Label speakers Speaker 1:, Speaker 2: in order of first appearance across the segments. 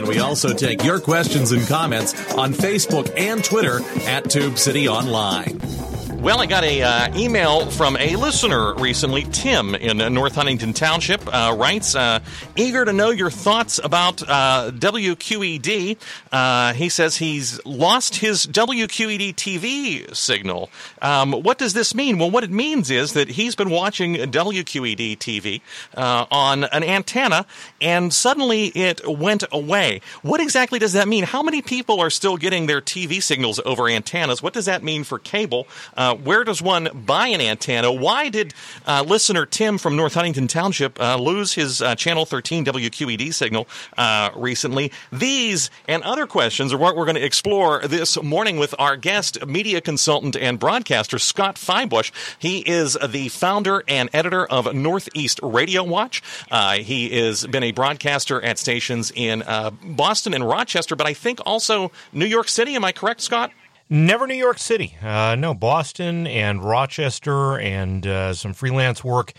Speaker 1: And we also take your questions and comments on Facebook and Twitter at Tube City Online.
Speaker 2: Well, I got a uh, email from a listener recently. Tim in North Huntington Township uh, writes, uh, "Eager to know your thoughts about uh, WQED." Uh, he says he's lost his WQED TV signal. Um, what does this mean? Well, what it means is that he's been watching WQED TV on an antenna, and suddenly it went away. What exactly does that mean? How many people are still getting their TV signals over antennas? What does that mean for cable? Uh, where does one buy an antenna? Why did uh, listener Tim from North Huntington Township uh, lose his uh, Channel 13 WQED signal uh, recently? These and other questions are what we're going to explore this morning with our guest, media consultant and broadcaster Scott Fybush. He is the founder and editor of Northeast Radio Watch. he has been a broadcaster at stations in Boston and Rochester, but I think also New York City. Am I correct, Scott?
Speaker 3: Never New York City. Uh, no, Boston and Rochester and uh, some freelance work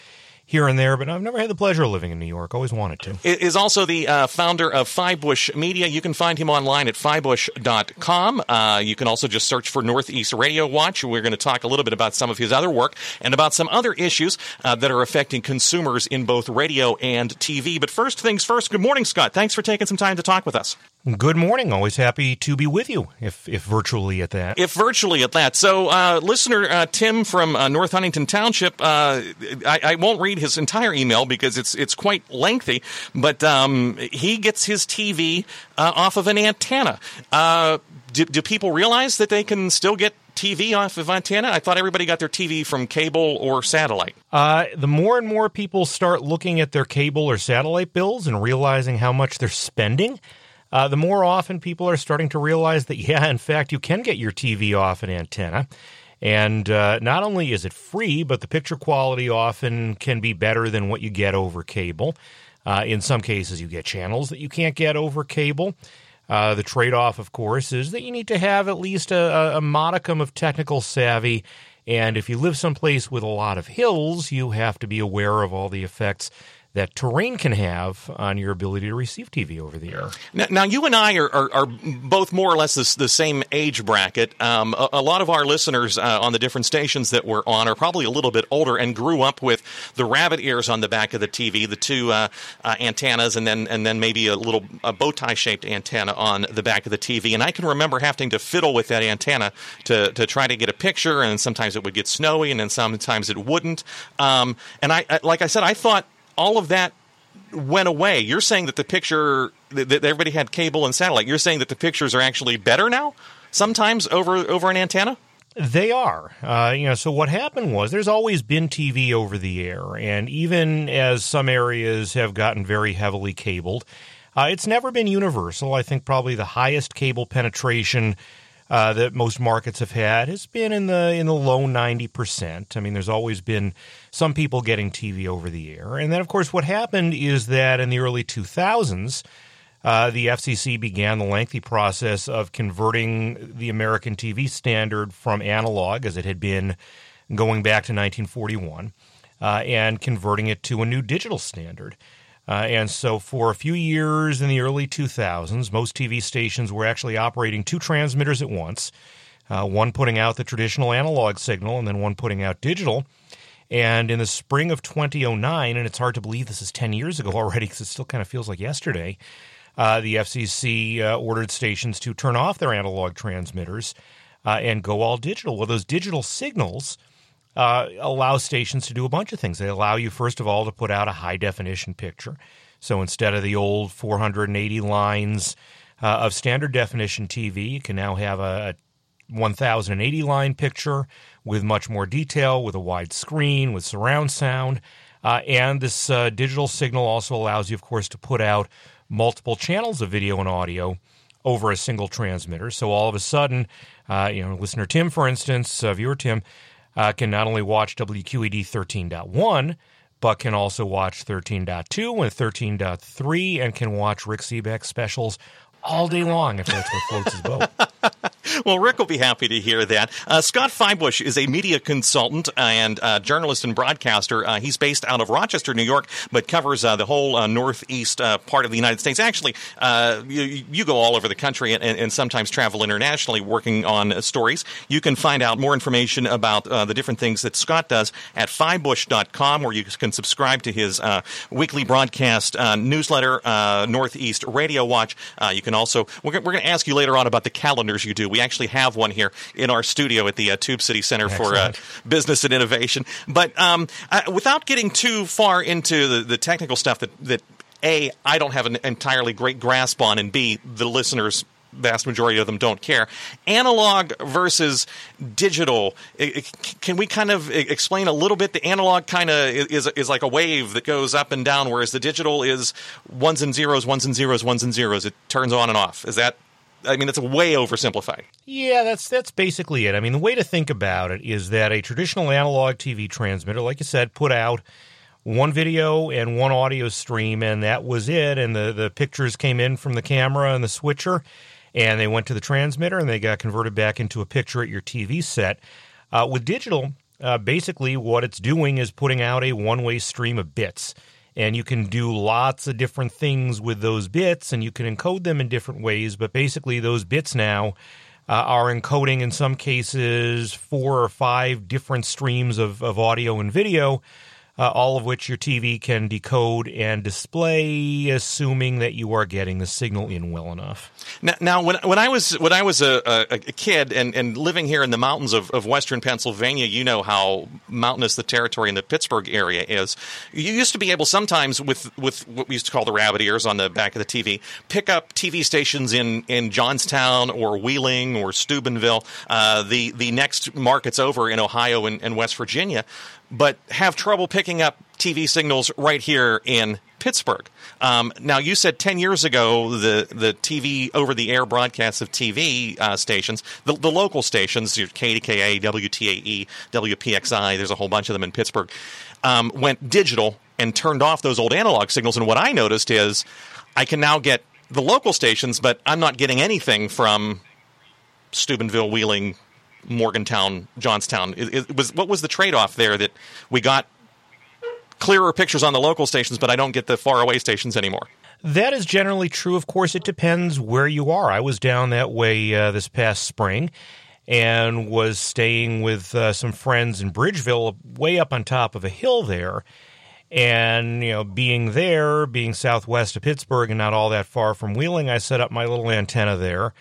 Speaker 3: here and there, but I've never had the pleasure of living in New York. Always wanted to.
Speaker 2: Is also the uh, founder of Fybush Media. You can find him online at fybush.com. Uh, you can also just search for Northeast Radio Watch. We're going to talk a little bit about some of his other work and about some other issues uh, that are affecting consumers in both radio and TV. But first things first, good morning, Scott. Thanks for taking some time to talk with us.
Speaker 3: Good morning. Always happy to be with you, if if virtually at that.
Speaker 2: If virtually at that. So, uh, listener uh, Tim from uh, North Huntington Township, uh, I, I, won't read his entire email because it's it's quite lengthy, but um, he gets his TV uh, off of an antenna. Uh, do, do people realize that they can still get TV off of antenna? I thought everybody got their TV from cable or satellite.
Speaker 3: Uh, the more and more people start looking at their cable or satellite bills and realizing how much they're spending, uh, the more often people are starting to realize that, yeah, in fact, you can get your TV off an antenna. And uh, not only is it free, but the picture quality often can be better than what you get over cable. Uh, in some cases, you get channels that you can't get over cable. Uh, the trade off, of course, is that you need to have at least a, a modicum of technical savvy. And if you live someplace with a lot of hills, you have to be aware of all the effects that terrain can have on your ability to receive TV over the air.
Speaker 2: Now, now you and I are, are, are, both more or less the, same age bracket. Um, a, a, lot of our listeners uh, on the different stations that we're on are probably a little bit older and grew up with the rabbit ears on the back of the TV, the two uh, uh, antennas, and then and then maybe a little a bow tie shaped antenna on the back of the TV. And I can remember having to fiddle with that antenna to, to try to get a picture, and sometimes it would get snowy, and then sometimes it wouldn't. Um, and I, like I said, I thought all of that went away. You're saying that the picture that everybody had cable and satellite. You're saying that the pictures are actually better now, sometimes over over an antenna.
Speaker 3: They are. Uh, you know, so what happened was there's always been TV over the air, and even as some areas have gotten very heavily cabled, uh, it's never been universal. I think probably the highest cable penetration uh, that most markets have had has been in the in the low ninety percent. I mean, there's always been some people getting TV over the air, and then of course what happened is that in the early two thousands. Uh, the FCC began the lengthy process of converting the American TV standard from analog, as it had been going back to 1941, uh, and converting it to a new digital standard. Uh, and so, for a few years in the early 2000s, most TV stations were actually operating two transmitters at once uh, one putting out the traditional analog signal and then one putting out digital. And in the spring of 2009, and it's hard to believe this is 10 years ago already because it still kind of feels like yesterday, uh, the FCC uh, ordered stations to turn off their analog transmitters uh, and go all digital. Well, those digital signals uh, allow stations to do a bunch of things. They allow you, first of all, to put out a high definition picture. So instead of the old 480 lines uh, of standard definition TV, you can now have a, a 1080 line picture with much more detail, with a wide screen, with surround sound. Uh, and this uh, digital signal also allows you, of course, to put out multiple channels of video and audio over a single transmitter. So all of a sudden, uh, you know, listener Tim, for instance, uh, viewer Tim, uh, can not only watch WQED 13.1, but can also watch 13.2 and 13.3 and can watch Rick Sebak specials all day long if that's what floats his boat.
Speaker 2: well, Rick will be happy to hear that. Uh, Scott Fybush is a media consultant and uh, journalist and broadcaster. Uh, he's based out of Rochester, New York, but covers uh, the whole uh, northeast uh, part of the United States. Actually, you, you, go all over the country and, and, sometimes travel internationally working on stories. You can find out more information about the different things that Scott does at fybush.com, where you can subscribe to his weekly broadcast newsletter, Northeast Radio Watch. you can also, we're, we're going to ask you later on about the calendars you do. We actually have one here in our studio at the uh, Tube City Center Excellent. for uh, Business and Innovation. But um, uh, without getting too far into the, the technical stuff that, that a, I don't have an entirely great grasp on, and B, the listeners vast majority of them don't care. Analog versus digital. Can we kind of explain a little bit? The analog kind of is is like a wave that goes up and down, whereas the digital is ones and zeros, ones and zeros, ones and zeros. It turns on and off. Is that I mean, it's way oversimplified.
Speaker 3: Yeah, that's that's basically it. I mean, the way to think about it is that a traditional analog TV transmitter, like you said, put out one video and one audio stream, and that was it. And the the pictures came in from the camera and the switcher, and they went to the transmitter, and they got converted back into a picture at your TV set. Uh, with digital, uh, basically, what it's doing is putting out a one way stream of bits and you can do lots of different things with those bits and you can encode them in different ways but basically those bits now uh, are encoding in some cases four or five different streams of, of audio and video uh, all of which your TV can decode and display, assuming that you are getting the signal in well enough.
Speaker 2: Now, now when, when I was when I was a, a, a kid and, and living here in the mountains of, of western Pennsylvania, you know how mountainous the territory in the Pittsburgh area is. You used to be able sometimes with with what we used to call the rabbit ears on the back of the TV, pick up TV stations in, in Johnstown or Wheeling or Steubenville, uh, the the next markets over in Ohio and, and West Virginia but have trouble picking up TV signals right here in Pittsburgh. Um, now, you said 10 years ago the, the TV over the air broadcasts of TV uh, stations, the, the, local stations, your KDKA, WTAE, WPXI, there's a whole bunch of them in Pittsburgh, um, went digital and turned off those old analog signals. And what I noticed is I can now get the local stations, but I'm not getting anything from Steubenville, Wheeling, Morgantown, Johnstown. It, it was what was the trade off there that we got clearer pictures on the local stations, but I don't get the faraway stations anymore.
Speaker 3: That is generally true. Of course, it depends where you are. I was down that way uh, this past spring and was staying with uh, some friends in Bridgeville, way up on top of a hill there. And, you know, being there, being southwest of Pittsburgh and not all that far from Wheeling, I set up my little antenna there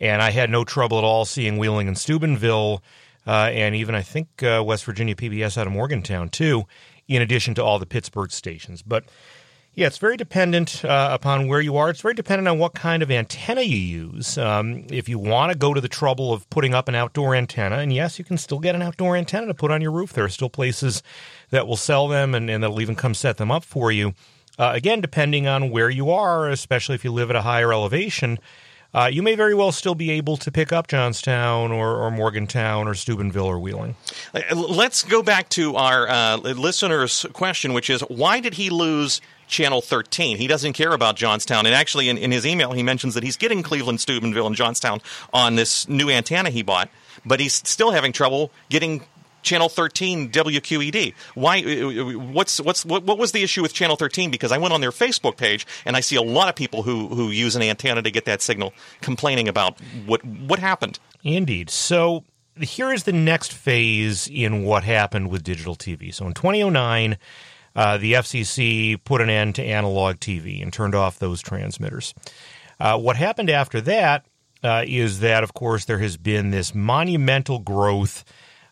Speaker 3: and I had no trouble at all seeing Wheeling and Steubenville, uh, and even I think uh, West Virginia PBS out of Morgantown too, in addition to all the Pittsburgh stations. But yeah, it's very dependent uh, upon where you are. It's very dependent on what kind of antenna you use. Um, if you want to go to the trouble of putting up an outdoor antenna, and yes, you can still get an outdoor antenna to put on your roof. There are still places that will sell them and, and that'll even come set them up for you. Uh, again, depending on where you are, especially if you live at a higher elevation, uh, you may very well still be able to pick up Johnstown or, or Morgantown or Steubenville or Wheeling.
Speaker 2: Uh, let's go back to our uh, listener's question, which is why did he lose Channel 13. He doesn't care about Johnstown. And actually, in, in, his email, he mentions that he's getting Cleveland, Steubenville, and Johnstown on this new antenna he bought, but he's still having trouble getting Channel 13 WQED. Why? What's what's what, what was the issue with Channel 13? Because I went on their Facebook page and I see a lot of people who who use an antenna to get that signal complaining about what what happened.
Speaker 3: Indeed. So here is the next phase in what happened with digital TV. So in 2009. Uh, the FCC put an end to analog TV and turned off those transmitters. Uh, what happened after that uh, is that, of course, there has been this monumental growth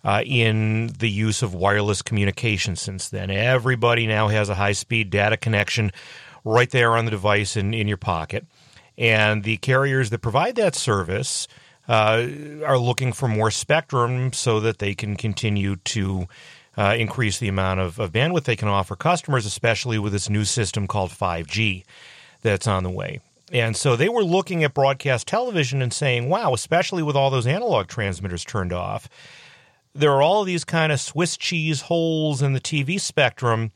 Speaker 3: uh, in the use of wireless communication since then. Everybody now has a high speed data connection right there on the device in, in your pocket. And the carriers that provide that service uh, are looking for more spectrum so that they can continue to uh, increase the amount of, of bandwidth they can offer customers, especially with this new system called 5G that's on the way. And so they were looking at broadcast television and saying, wow, especially with all those analog transmitters turned off, there are all these kind of Swiss cheese holes in the TV spectrum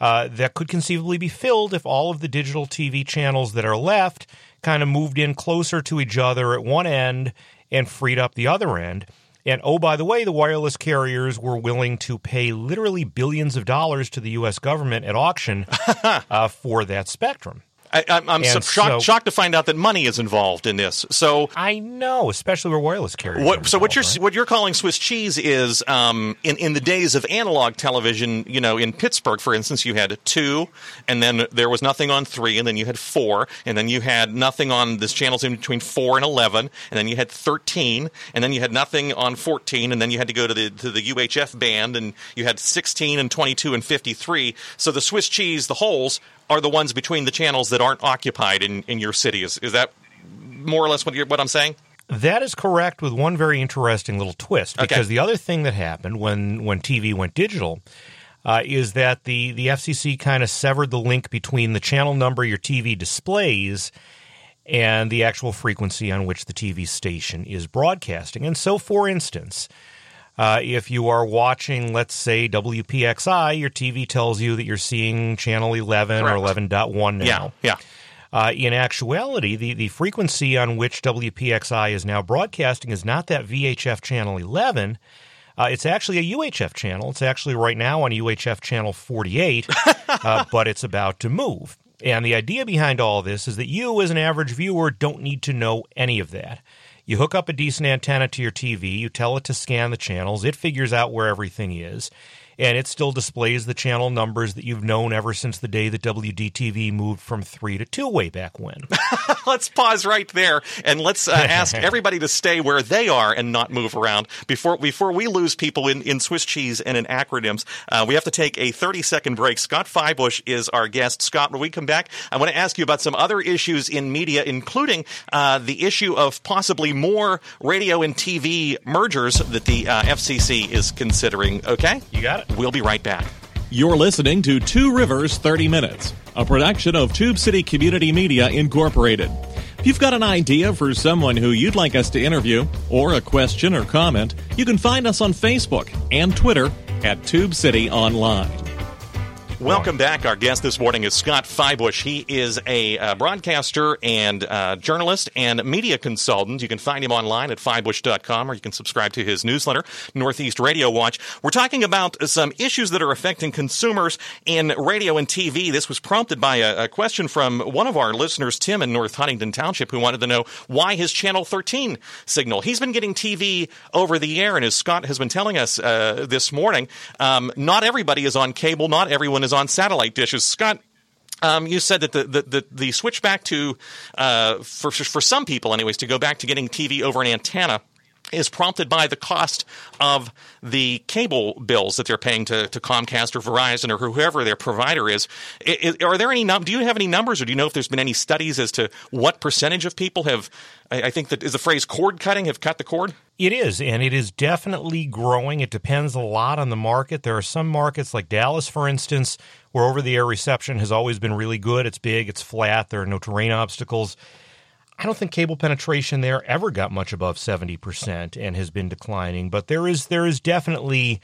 Speaker 3: uh, that could conceivably be filled if all of the digital TV channels that are left kind of moved in closer to each other at one end and freed up the other end. And oh, by the way, the wireless carriers were willing to pay literally billions of dollars to the U.S. government at auction uh, for that spectrum.
Speaker 2: I, am so shocked, shocked to find out that money is involved in this. So
Speaker 3: I know, especially where wireless carriers.
Speaker 2: What, so what you're
Speaker 3: right?
Speaker 2: what you're calling Swiss cheese is um, in in the days of analog television. You know, in Pittsburgh, for instance, you had two, and then there was nothing on three, and then you had four, and then you had nothing on this channels in between four and eleven, and then you had thirteen, and then you had nothing on fourteen, and then you had to go to the to the UHF band, and you had sixteen and twenty two and fifty three. So the Swiss cheese, the holes are the ones between the channels that aren't occupied in, in your city. Is, is that more or less what, what I'm saying?
Speaker 3: That is correct, with one very interesting little twist. Because
Speaker 2: okay.
Speaker 3: the other thing that happened when, when TV went digital uh, is that the, the FCC kind of severed the link between the channel number your TV displays and the actual frequency on which the TV station is broadcasting. And so, for instance, uh, if you are watching, let's say, WPXI, your TV tells you that you're seeing channel 11
Speaker 2: Correct.
Speaker 3: or 11.1 now.
Speaker 2: Yeah, yeah.
Speaker 3: Uh, in actuality, the, the frequency on which WPXI is now broadcasting is not that VHF channel 11. Uh, it's actually a UHF channel. It's actually right now on UHF channel 48, uh, but it's about to move. And the idea behind all this is that you, as an average viewer, don't need to know any of that. You hook up a decent antenna to your TV, you tell it to scan the channels, it figures out where everything is, and it still displays the channel numbers that you've known ever since the day that WDTV moved from three to two way back when.
Speaker 2: let's pause right there and let's uh, ask everybody to stay where they are and not move around before before we lose people in, in Swiss cheese and in acronyms. Uh, we have to take a 30 second break. Scott Fybush is our guest. Scott, when we come back, I want to ask you about some other issues in media, including uh, the issue of possibly more radio and TV mergers that the uh, FCC is considering. Okay,
Speaker 3: you got it.
Speaker 2: We'll be right back.
Speaker 1: You're listening to Two Rivers 30 Minutes, a production of Tube City Community Media Incorporated. If you've got an idea for someone who you'd like us to interview, or a question or comment, you can find us on Facebook and Twitter at Tube City Online.
Speaker 2: Welcome back. Our guest this morning is Scott Fybush. He is a uh, broadcaster and uh, journalist and media consultant. You can find him online at fybush.com or you can subscribe to his newsletter, Northeast Radio Watch. We're talking about some issues that are affecting consumers in radio and TV. This was prompted by a, a question from one of our listeners, Tim in North Huntington Township, who wanted to know why his Channel 13 signal. He's been getting TV over the air, and as Scott has been telling us uh, this morning, um, not everybody is on cable, not everyone is on satellite dishes. Scott, um, you said that the, the, the, the switch back to, uh, for, for some people anyways, to go back to getting TV over an antenna is prompted by the cost of the cable bills that they're paying to, to Comcast or Verizon or whoever their provider is. is are there any do you have any numbers or do you know if there's been any studies as to what percentage of people have I, I think that is the phrase cord cutting have cut the cord?
Speaker 3: It is, and it is definitely growing. It depends a lot on the market. There are some markets like Dallas, for instance, where over the air reception has always been really good. It's big, it's flat, there are no terrain obstacles. I don't think cable penetration there ever got much above 70% and has been declining, but there is there is definitely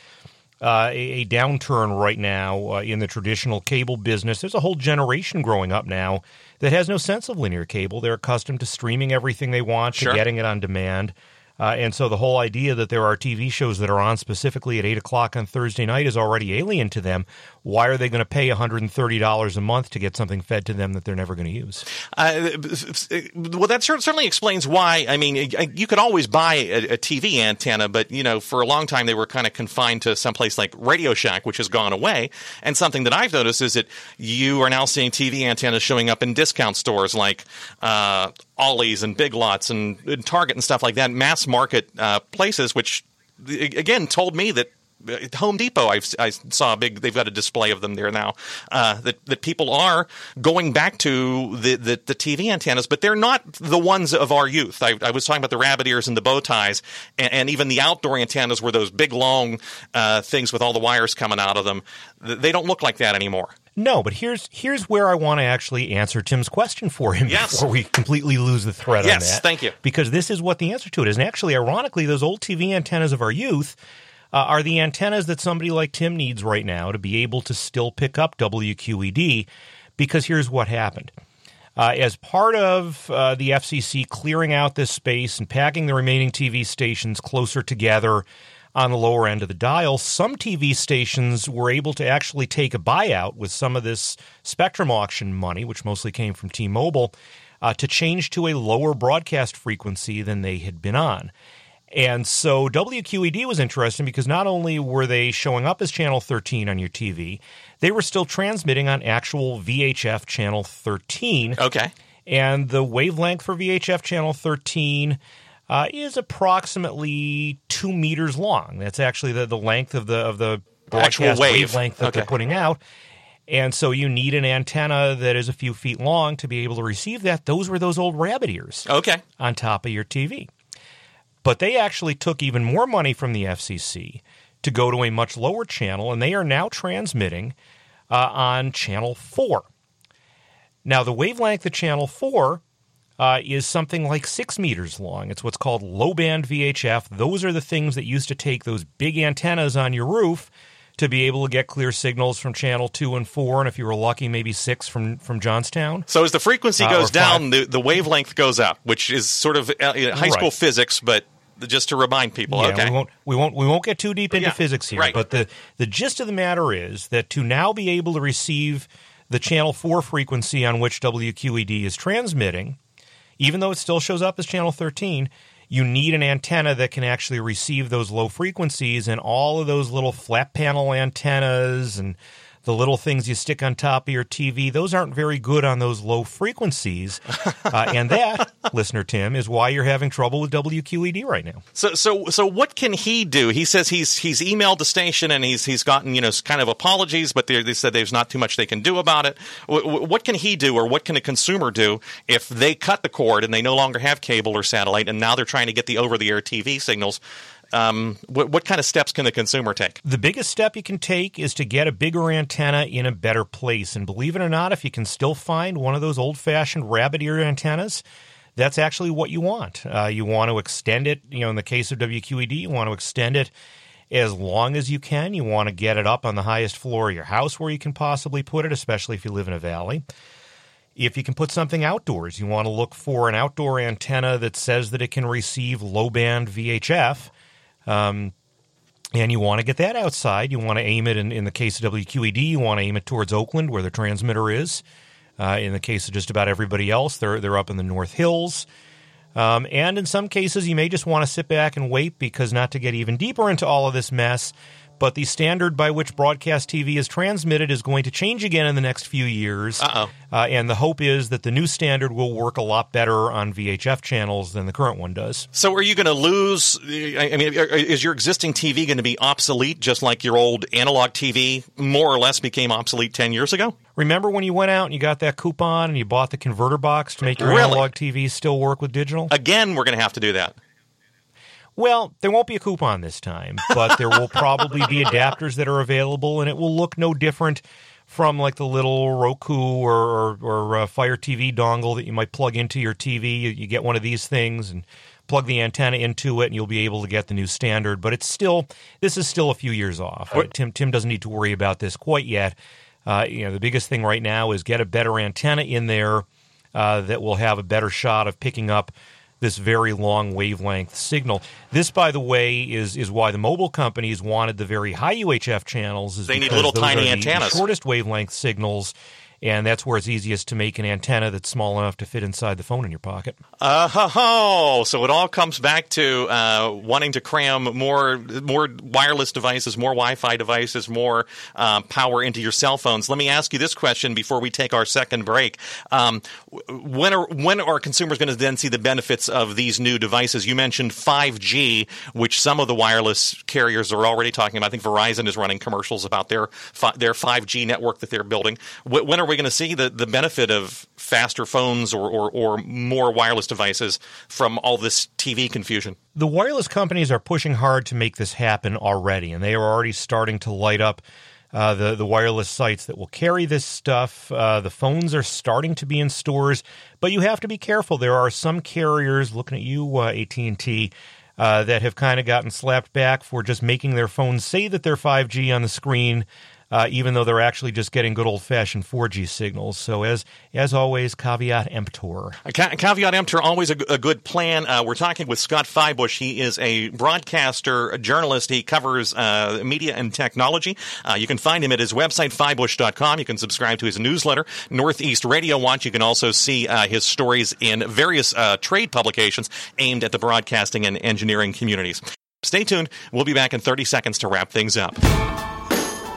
Speaker 3: uh, a, a, downturn right now uh, in the traditional cable business. There's a whole generation growing up now that has no sense of linear cable. They're accustomed to streaming everything they want,
Speaker 2: sure.
Speaker 3: to getting it on demand. Uh, and so the whole idea that there are TV shows that are on specifically at 8 o'clock on Thursday night is already alien to them. Why are they going to pay $130 a month to get something fed to them that they're never going to use?
Speaker 2: Uh, well, that certainly explains why. I mean, you could always buy a, a, TV antenna, but, you know, for a long time they were kind of confined to someplace like Radio Shack, which has gone away. And something that I've noticed is that you are now seeing TV antennas showing up in discount stores like uh, Ollie's and Big Lots and, and, Target and stuff like that, mass market uh, places, which again told me that at Home Depot, I've, I saw a big. They've got a display of them there now. Uh, that that people are going back to the, the, the TV antennas, but they're not the ones of our youth. I, I was talking about the rabbit ears and the bow ties, and, and even the outdoor antennas were those big long uh, things with all the wires coming out of them. They don't look like that anymore.
Speaker 3: No, but here's here's where I want to actually answer Tim's question for him
Speaker 2: yes.
Speaker 3: before we completely lose the thread
Speaker 2: yes,
Speaker 3: on that.
Speaker 2: thank you.
Speaker 3: Because this is what the answer to it is. And actually, ironically, those old TV antennas of our youth uh, are the antennas that somebody like Tim needs right now to be able to still pick up WQED. Because here's what happened. Uh, as part of uh, the FCC clearing out this space and packing the remaining TV stations closer together on the lower end of the dial, some TV stations were able to actually take a buyout with some of this spectrum auction money, which mostly came from T Mobile, uh, to change to a lower broadcast frequency than they had been on. And so WQED was interesting because not only were they showing up as channel 13 on your TV, they were still transmitting on actual VHF channel 13.
Speaker 2: Okay.
Speaker 3: And the wavelength for VHF channel 13 uh, is approximately two meters long. That's actually the, the length of the of the broadcast
Speaker 2: Actual wave.
Speaker 3: wavelength that
Speaker 2: Okay.
Speaker 3: they're putting out. And so you need an antenna that is a few feet long to be able to receive that. Those were those old rabbit ears
Speaker 2: Okay.
Speaker 3: on top of your TV. But they actually took even more money from the FCC to go to a much lower channel, and they are now transmitting uh, on channel 4. Now, the wavelength of channel 4 uh, is something like six meters long. It's what's called low band VHF. Those are the things that used to take those big antennas on your roof to be able to get clear signals from channel 2 and 4, and if you were lucky, maybe 6 from, from Johnstown.
Speaker 2: So as the frequency
Speaker 3: Uh,
Speaker 2: goes
Speaker 3: or
Speaker 2: down, the, the wavelength goes up, which is sort of uh, high school
Speaker 3: Right.
Speaker 2: physics, but just to remind people.
Speaker 3: Yeah,
Speaker 2: okay.
Speaker 3: we won't we won't we won't get too deep into
Speaker 2: Yeah,
Speaker 3: physics here.
Speaker 2: right.
Speaker 3: But the the gist of the matter is that to now be able to receive the channel four frequency on which WQED is transmitting, even though it still shows up as channel thirteen, you need an antenna that can actually receive those low frequencies and all of those little flat panel antennas and the little things you stick on top of your TV, those aren't very good on those low frequencies. Uh, and that, listener Tim, is why you're having trouble with WQED right now.
Speaker 2: So, so, so, what can he do? He says he's he's emailed the station and he's he's gotten you know kind of apologies, but they, they said there's not too much they can do about it. What, what can he do, or what can a consumer do if they cut the cord and they no longer have cable or satellite, and now they're trying to get the over-the-air TV signals? Um, what, what kind of steps can the consumer take?
Speaker 3: The biggest step you can take is to get a bigger antenna in a better place. And believe it or not, if you can still find one of those old fashioned rabbit ear antennas, that's actually what you want. Uh, you want to extend it, you know, in the case of WQED, you want to extend it as long as you can. You want to get it up on the highest floor of your house where you can possibly put it, especially if you live in a valley. If you can put something outdoors, you want to look for an outdoor antenna that says that it can receive low band VHF. Um, and you want to get that outside. You want to aim it in, in the case of WQED, you want to aim it towards Oakland where the transmitter is. Uh, in the case of just about everybody else, they're they're up in the North Hills. Um, and in some cases, you may just want to sit back and wait because not to get even deeper into all of this mess, but the standard by which broadcast TV is transmitted is going to change again in the next few years.
Speaker 2: Uh-oh.
Speaker 3: Uh, and the hope is that the new standard will work a lot better on VHF channels than the current one does.
Speaker 2: So, are you going to lose? I mean, is your existing TV going to be obsolete, just like your old analog TV more or less became obsolete ten years ago?
Speaker 3: Remember when you went out and you got that coupon and you bought the converter box to make your
Speaker 2: Really?
Speaker 3: analog TV still work with digital?
Speaker 2: Again, we're going to have to do that.
Speaker 3: Well, there won't be a coupon this time, but there will probably be adapters that are available, and it will look no different from like the little Roku or or, or uh, Fire TV dongle that you might plug into your TV. You, you get one of these things and plug the antenna into it, and you'll be able to get the new standard. But it's still this is still a few years off. Uh, Tim Tim doesn't need to worry about this quite yet. Uh, you know, the biggest thing right now is get a better antenna in there uh, that will have a better shot of picking up this very long wavelength signal. This, by the way, is is why the mobile companies wanted the very high UHF channels. Is
Speaker 2: They need little tiny antennas.
Speaker 3: shortest wavelength signals. And that's where it's easiest to make an antenna that's small enough to fit inside the phone in your pocket.
Speaker 2: Ho, so it all comes back to uh, wanting to cram more more wireless devices, more Wi-Fi devices, more uh, power into your cell phones. Let me ask you this question before we take our second break: um, When are when are consumers going to then see the benefits of these new devices? You mentioned 5G, which some of the wireless carriers are already talking about. I think Verizon is running commercials about their their 5G network that they're building. When are we going to see the, the benefit of faster phones or, or, or more wireless devices from all this TV confusion?
Speaker 3: The wireless companies are pushing hard to make this happen already, and they are already starting to light up uh, the the wireless sites that will carry this stuff. Uh, the phones are starting to be in stores, but you have to be careful. There are some carriers looking at you, uh, AT and T. Uh, that have kind of gotten slapped back for just making their phones say that they're 5G on the screen, uh, even though they're actually just getting good old fashioned 4G signals. So, as as always, caveat emptor.
Speaker 2: Ca- caveat emptor, always a, good plan. Uh, we're talking with Scott Fybush. He is a broadcaster, a journalist. He covers uh, media and technology. Uh, you can find him at his website, fybush.com. You can subscribe to his newsletter, Northeast Radio Watch. You can also see uh, his stories in various uh, trade publications aimed at the broadcasting and engineering communities. Stay tuned. We'll be back in 30 seconds to wrap things up.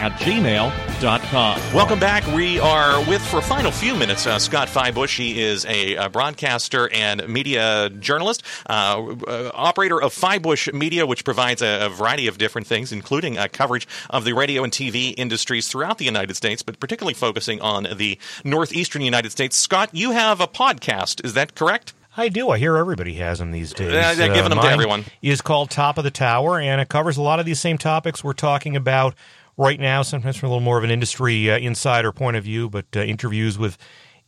Speaker 1: at gmail.com.
Speaker 2: Welcome back. We are with, for a final few minutes, uh, Scott Fybush. He is a, a, broadcaster and media journalist, uh, uh, operator of Fybush Media, which provides a, a variety of different things, including uh, coverage of the radio and TV industries throughout the United States, but particularly focusing on the northeastern United States. Scott, you have a podcast. Is that correct?
Speaker 3: I do. I hear everybody has them these days.
Speaker 2: Uh, they're giving them to everyone.
Speaker 3: Is called Top of the Tower, and it covers a lot of these same topics we're talking about right now, sometimes from a little more of an industry uh, insider point of view, but uh, interviews with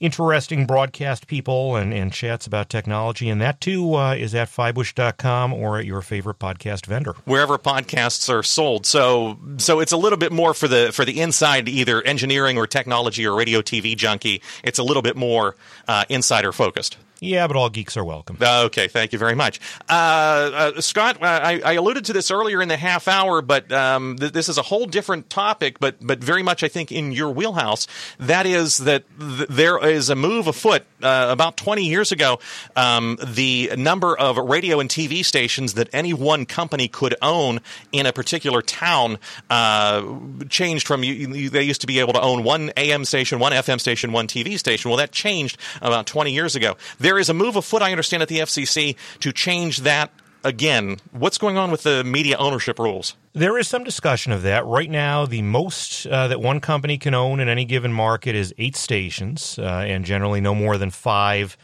Speaker 3: interesting broadcast people and, and chats about technology. And that too uh, is at fybush.com or at your favorite podcast vendor.
Speaker 2: Wherever podcasts are sold. So so it's a little bit more for the for the inside either engineering or technology or radio TV junkie. It's a little bit more uh, insider focused.
Speaker 3: Yeah, but all geeks are welcome.
Speaker 2: Okay, thank you very much. Uh, uh, Scott, I, I, alluded to this earlier in the half hour, but um, th- this is a whole different topic, but, but very much, I think, in your wheelhouse. That is that th- there is a move afoot. Uh, about 20 years ago, um, the number of radio and TV stations that any one company could own in a particular town uh, changed from you, you, they used to be able to own one AM station, one FM station, one TV station. Well, that changed about 20 years ago. There is a move afoot, I understand, at the FCC to change that again. What's going on with the media ownership rules?
Speaker 3: There is some discussion of that. Right now, the most uh, that one company can own in any given market is eight stations, uh, and generally no more than five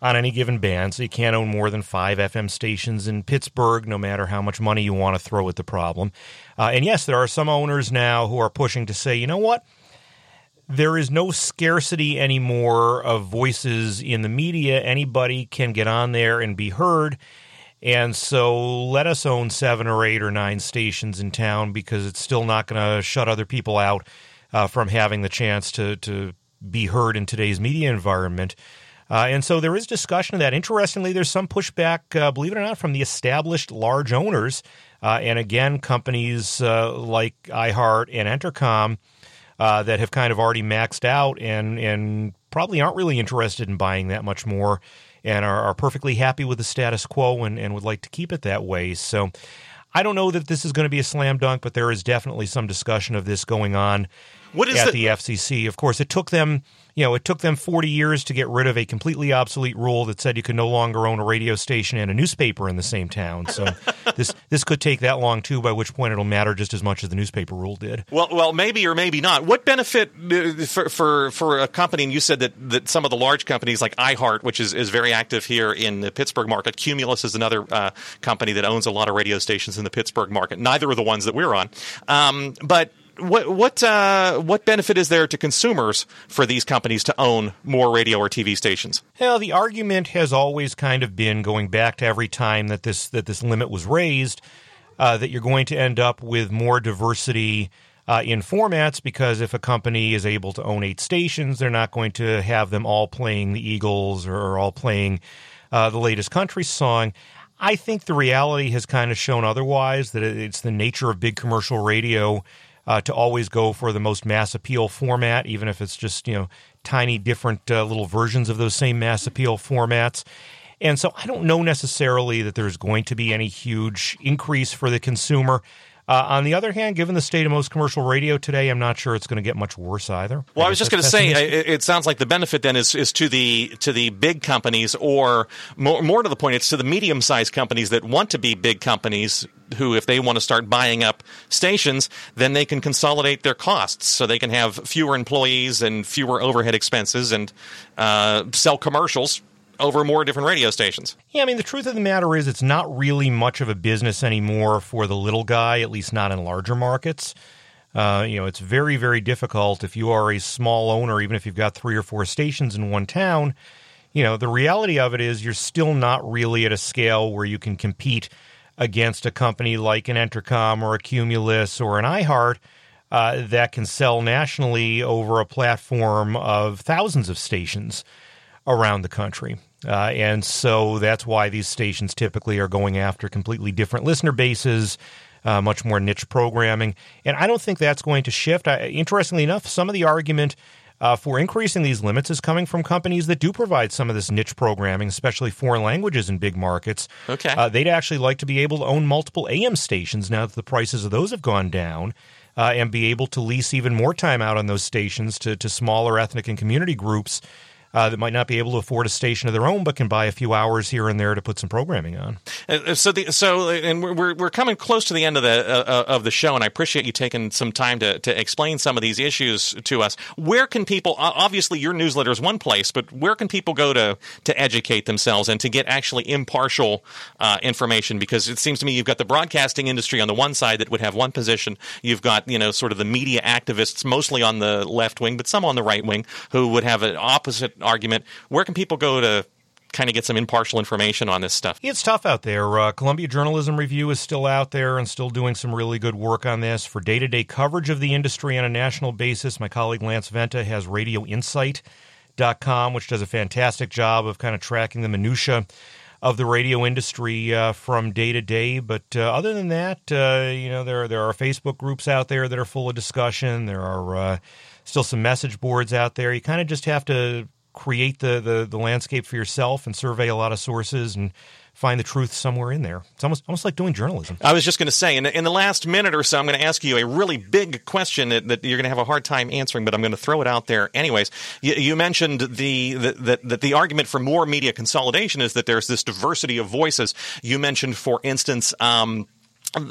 Speaker 3: on any given band. So you can't own more than five FM stations in Pittsburgh, no matter how much money you want to throw at the problem. Uh, and yes, there are some owners now who are pushing to say, you know what? There is no scarcity anymore of voices in the media. Anybody can get on there and be heard. And so let us own seven or eight or nine stations in town because it's still not going to shut other people out uh, from having the chance to, to be heard in today's media environment. Uh, and so there is discussion of that. Interestingly, there's some pushback, uh, believe it or not, from the established large owners. Uh, and again, companies uh, like iHeart and Entercom uh, that have kind of already maxed out and and probably aren't really interested in buying that much more and are, are perfectly happy with the status quo and, and would like to keep it that way. So I don't know that this is going to be a slam dunk, but there is definitely some discussion of this going on
Speaker 2: what is
Speaker 3: at
Speaker 2: the,
Speaker 3: the FCC. Of course, it took them you know, it took them 40 years to get rid of a completely obsolete rule that said you could no longer own a radio station and a newspaper in the same town. So this this could take that long too, by which point it'll matter just as much as the newspaper rule did.
Speaker 2: Well, well, maybe or maybe not. What benefit uh, for for, for a company? And you said that, that some of the large companies like iHeart, which is, is very active here in the Pittsburgh market, Cumulus is another uh, company that owns a lot of radio stations in the Pittsburgh market. Neither are the ones that we're on, um, but what what uh, what benefit is there to consumers for these companies to own more radio or TV stations?
Speaker 3: Well, the argument has always kind of been going back to every time that this that this limit was raised uh, that you're going to end up with more diversity. Uh, in formats, because if a company is able to own eight stations, they're not going to have them all playing the Eagles or all playing uh, the latest country song. I think the reality has kind of shown otherwise, that it's the nature of big commercial radio uh, to always go for the most mass appeal format, even if it's just, you know, tiny different uh, little versions of those same mass appeal formats. And so I don't know necessarily that there's going to be any huge increase for the consumer. Uh, on the other hand, given the state of most commercial radio today, I'm not sure it's going to get much worse either.
Speaker 2: Well, I, I was just going to say, it, it, sounds like the benefit then is, is to the to the big companies, or more, more to the point, it's to the medium sized companies that want to be big companies. Who, if they want to start buying up stations, then they can consolidate their costs, so they can have fewer employees and fewer overhead expenses, and uh, sell commercials over more different radio stations.
Speaker 3: Yeah, I mean, the truth of the matter is, it's not really much of a business anymore for the little guy, at least not in larger markets. Uh, you know, it's very, very difficult if you are a small owner, even if you've got three or four stations in one town. You know, the reality of it is you're still not really at a scale where you can compete against a company like an Entercom or a Cumulus or an iHeart uh, that can sell nationally over a platform of thousands of stations around the country. Uh, and so that's why these stations typically are going after completely different listener bases, uh, much more niche programming. And I don't think that's going to shift. I, interestingly enough, some of the argument uh, for increasing these limits is coming from companies that do provide some of this niche programming, especially foreign languages in big markets.
Speaker 2: Okay.
Speaker 3: Uh, they'd actually like to be able to own multiple AM stations now that the prices of those have gone down. Uh, and be able to lease even more time out on those stations to, to smaller ethnic and community groups uh, that might not be able to afford a station of their own, but can buy a few hours here and there to put some programming on.
Speaker 2: Uh, uh so, the, so, and we're we're coming close to the end of the uh, uh, of the show, and I appreciate you taking some time to to explain some of these issues to us. Where can people? Obviously, your newsletter is one place, but where can people go to to educate themselves and to get actually impartial uh, information? Because it seems to me you've got the broadcasting industry on the one side that would have one position. You've got you know sort of the media activists, mostly on the left wing, but some on the right wing, who would have an opposite argument. Where can people go to kind of get some impartial information on this stuff?
Speaker 3: It's tough out there. Uh, Columbia Journalism Review is still out there and still doing some really good work on this. For day to day coverage of the industry on a national basis, my colleague Lance Venta has radioinsight.com, which does a fantastic job of kind of tracking the minutiae of the radio industry uh, from day to day. But uh, other than that, uh, you know, there there are Facebook groups out there that are full of discussion. There are uh, still some message boards out there. You kind of just have to create the, the, the landscape for yourself and survey a lot of sources and find the truth somewhere in there. It's almost almost like doing journalism.
Speaker 2: I was just going to say, in, in the last minute or so, I'm going to ask you a really big question that, that you're going to have a hard time answering, but I'm going to throw it out there anyways. You, you mentioned the, the, the, the, the argument for more media consolidation is that there's this diversity of voices. You mentioned, for instance, um,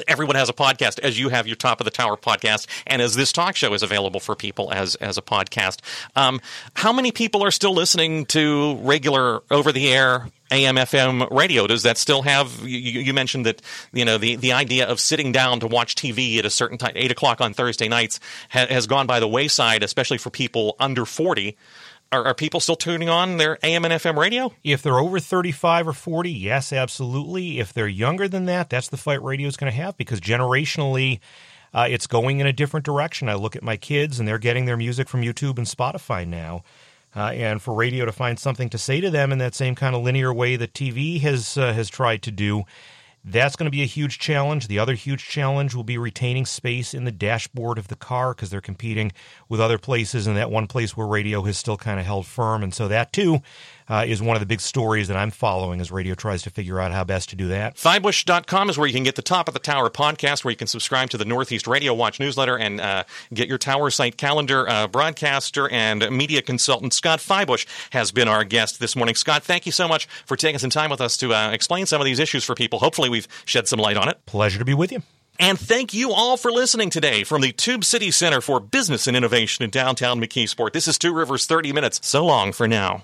Speaker 2: everyone has a podcast as you have your top of the tower podcast and as this talk show is available for people as as a podcast. Um, how many people are still listening to regular over the air AM FM radio? Does that still have you, you, mentioned that you know the, the idea of sitting down to watch TV at a certain time eight o'clock on Thursday nights ha, has gone by the wayside especially for people under 40 are, are, people still tuning on their AM and FM radio?
Speaker 3: If they're over 35 or 40, yes, absolutely. If they're younger than that, that's the fight radio is going to have because generationally, uh, it's going in a different direction. I look at my kids and they're getting their music from YouTube and Spotify now. Uh, and for radio to find something to say to them in that same kind of linear way that TV has uh, has tried to do, that's going to be a huge challenge. The other huge challenge will be retaining space in the dashboard of the car because they're competing with other places, and that one place where radio has still kind of held firm. And so that too uh, is one of the big stories that I'm following as radio tries to figure out how best to do that.
Speaker 2: Fybush.com is where you can get the Top of the Tower podcast, where you can subscribe to the Northeast Radio Watch newsletter and uh, get your Tower site calendar. Uh, broadcaster and media consultant Scott Fybush has been our guest this morning. Scott, thank you so much for taking some time with us to uh, explain some of these issues for people. Hopefully, we've shed some light on it.
Speaker 3: Pleasure to be with you.
Speaker 2: And thank you all for listening today from the Tube City Center for Business and Innovation in downtown McKeesport. This is Two Rivers 30 Minutes. So long for now.